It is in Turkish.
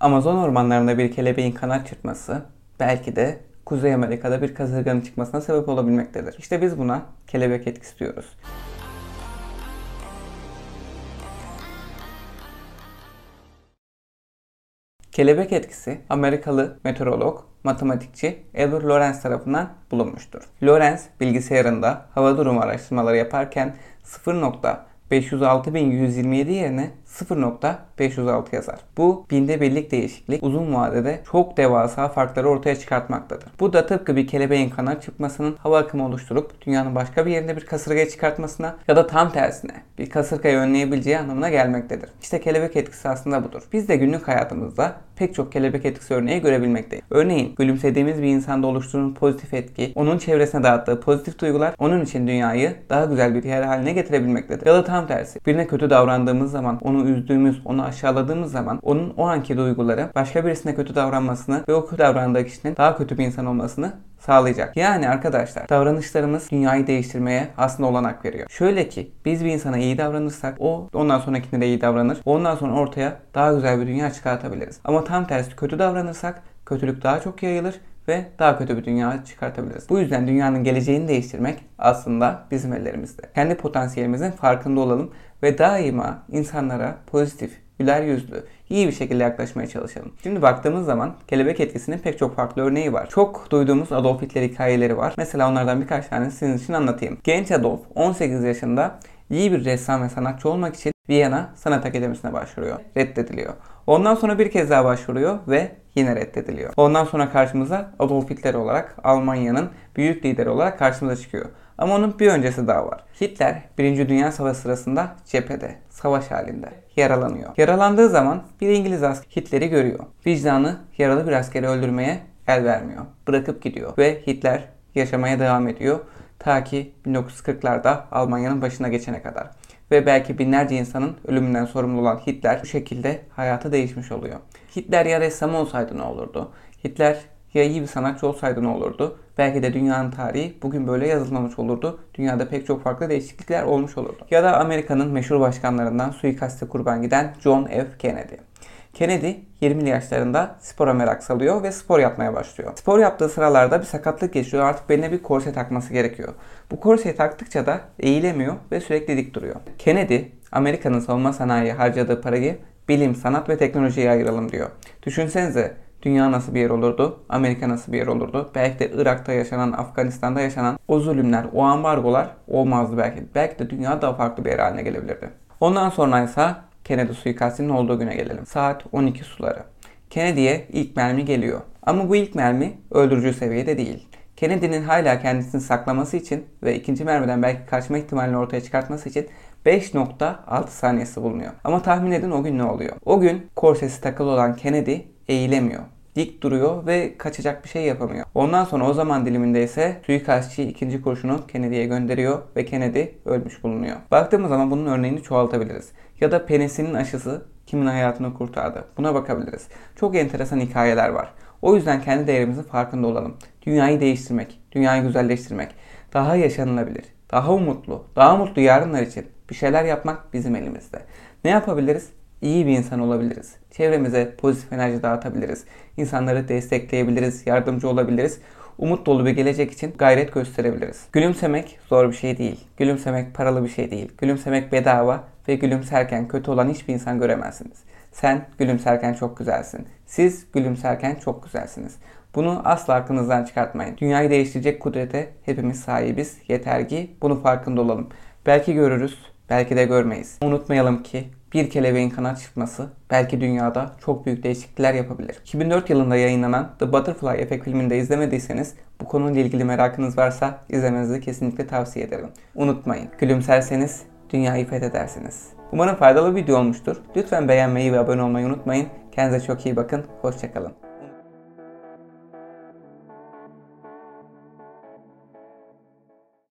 Amazon ormanlarında bir kelebeğin kanat çırpması belki de Kuzey Amerika'da bir kasırganın çıkmasına sebep olabilmektedir. İşte biz buna kelebek etkisi diyoruz. Kelebek etkisi Amerikalı meteorolog, matematikçi Edward Lorenz tarafından bulunmuştur. Lorenz bilgisayarında hava durumu araştırmaları yaparken 0.506127 yerine 0.506 yazar. Bu binde birlik değişiklik uzun vadede çok devasa farkları ortaya çıkartmaktadır. Bu da tıpkı bir kelebeğin kanat çıkmasının hava akımı oluşturup dünyanın başka bir yerinde bir kasırgaya çıkartmasına ya da tam tersine bir kasırgayı önleyebileceği anlamına gelmektedir. İşte kelebek etkisi aslında budur. Biz de günlük hayatımızda pek çok kelebek etkisi örneği görebilmekteyiz. Örneğin gülümsediğimiz bir insanda oluşturulan pozitif etki, onun çevresine dağıttığı pozitif duygular onun için dünyayı daha güzel bir yer haline getirebilmektedir. Ya da tam tersi. Birine kötü davrandığımız zaman onu üzdüğümüz, onu aşağıladığımız zaman onun o anki duyguları başka birisine kötü davranmasını ve o kötü davrandığı kişinin daha kötü bir insan olmasını sağlayacak. Yani arkadaşlar davranışlarımız dünyayı değiştirmeye aslında olanak veriyor. Şöyle ki biz bir insana iyi davranırsak o ondan sonrakine de iyi davranır. Ondan sonra ortaya daha güzel bir dünya çıkartabiliriz. Ama tam tersi kötü davranırsak kötülük daha çok yayılır ve daha kötü bir dünya çıkartabiliriz. Bu yüzden dünyanın geleceğini değiştirmek aslında bizim ellerimizde. Kendi potansiyelimizin farkında olalım ve daima insanlara pozitif, güler yüzlü, iyi bir şekilde yaklaşmaya çalışalım. Şimdi baktığımız zaman kelebek etkisinin pek çok farklı örneği var. Çok duyduğumuz Adolf Hitler hikayeleri var. Mesela onlardan birkaç tane sizin için anlatayım. Genç Adolf 18 yaşında iyi bir ressam ve sanatçı olmak için Viyana Sanat Akademisi'ne başvuruyor. Reddediliyor. Ondan sonra bir kez daha başvuruyor ve yine reddediliyor. Ondan sonra karşımıza Adolf Hitler olarak Almanya'nın büyük lideri olarak karşımıza çıkıyor. Ama onun bir öncesi daha var. Hitler 1. Dünya Savaşı sırasında cephede, savaş halinde yaralanıyor. Yaralandığı zaman bir İngiliz asker Hitler'i görüyor. Vicdanı yaralı bir askeri öldürmeye el vermiyor. Bırakıp gidiyor ve Hitler yaşamaya devam ediyor. Ta ki 1940'larda Almanya'nın başına geçene kadar. Ve belki binlerce insanın ölümünden sorumlu olan Hitler bu şekilde hayatı değişmiş oluyor. Hitler ya ressam olsaydı ne olurdu? Hitler ya iyi bir sanatçı olsaydı ne olurdu? Belki de dünyanın tarihi bugün böyle yazılmamış olurdu. Dünyada pek çok farklı değişiklikler olmuş olurdu. Ya da Amerika'nın meşhur başkanlarından suikaste kurban giden John F. Kennedy. Kennedy 20'li yaşlarında spora merak salıyor ve spor yapmaya başlıyor. Spor yaptığı sıralarda bir sakatlık geçiyor. Artık beline bir korse takması gerekiyor. Bu korseyi taktıkça da eğilemiyor ve sürekli dik duruyor. Kennedy Amerika'nın savunma sanayiye harcadığı parayı bilim, sanat ve teknolojiye ayıralım diyor. Düşünsenize dünya nasıl bir yer olurdu? Amerika nasıl bir yer olurdu? Belki de Irak'ta yaşanan, Afganistan'da yaşanan o zulümler, o ambargolar olmazdı belki. Belki de dünya daha farklı bir yer haline gelebilirdi. Ondan sonra ise Kennedy suikastinin olduğu güne gelelim. Saat 12 suları. Kennedy'ye ilk mermi geliyor. Ama bu ilk mermi öldürücü seviyede değil. Kennedy'nin hala kendisini saklaması için ve ikinci mermiden belki kaçma ihtimalini ortaya çıkartması için 5.6 saniyesi bulunuyor. Ama tahmin edin o gün ne oluyor? O gün korsesi takılı olan Kennedy eğilemiyor dik duruyor ve kaçacak bir şey yapamıyor. Ondan sonra o zaman diliminde ise suikastçı ikinci kurşunu Kennedy'ye gönderiyor ve Kennedy ölmüş bulunuyor. Baktığımız zaman bunun örneğini çoğaltabiliriz. Ya da penisinin aşısı kimin hayatını kurtardı? Buna bakabiliriz. Çok enteresan hikayeler var. O yüzden kendi değerimizin farkında olalım. Dünyayı değiştirmek, dünyayı güzelleştirmek, daha yaşanılabilir, daha umutlu, daha mutlu yarınlar için bir şeyler yapmak bizim elimizde. Ne yapabiliriz? İyi bir insan olabiliriz. Çevremize pozitif enerji dağıtabiliriz. İnsanları destekleyebiliriz, yardımcı olabiliriz. Umut dolu bir gelecek için gayret gösterebiliriz. Gülümsemek zor bir şey değil. Gülümsemek paralı bir şey değil. Gülümsemek bedava ve gülümserken kötü olan hiçbir insan göremezsiniz. Sen gülümserken çok güzelsin. Siz gülümserken çok güzelsiniz. Bunu asla aklınızdan çıkartmayın. Dünyayı değiştirecek kudrete hepimiz sahibiz. Yeter ki bunu farkında olalım. Belki görürüz, belki de görmeyiz. Unutmayalım ki bir kelebeğin kanat çıkması belki dünyada çok büyük değişiklikler yapabilir. 2004 yılında yayınlanan The Butterfly Effect filmini de izlemediyseniz bu konuyla ilgili merakınız varsa izlemenizi kesinlikle tavsiye ederim. Unutmayın, gülümserseniz dünyayı fethedersiniz. Umarım faydalı bir video olmuştur. Lütfen beğenmeyi ve abone olmayı unutmayın. Kendinize çok iyi bakın. Hoşçakalın.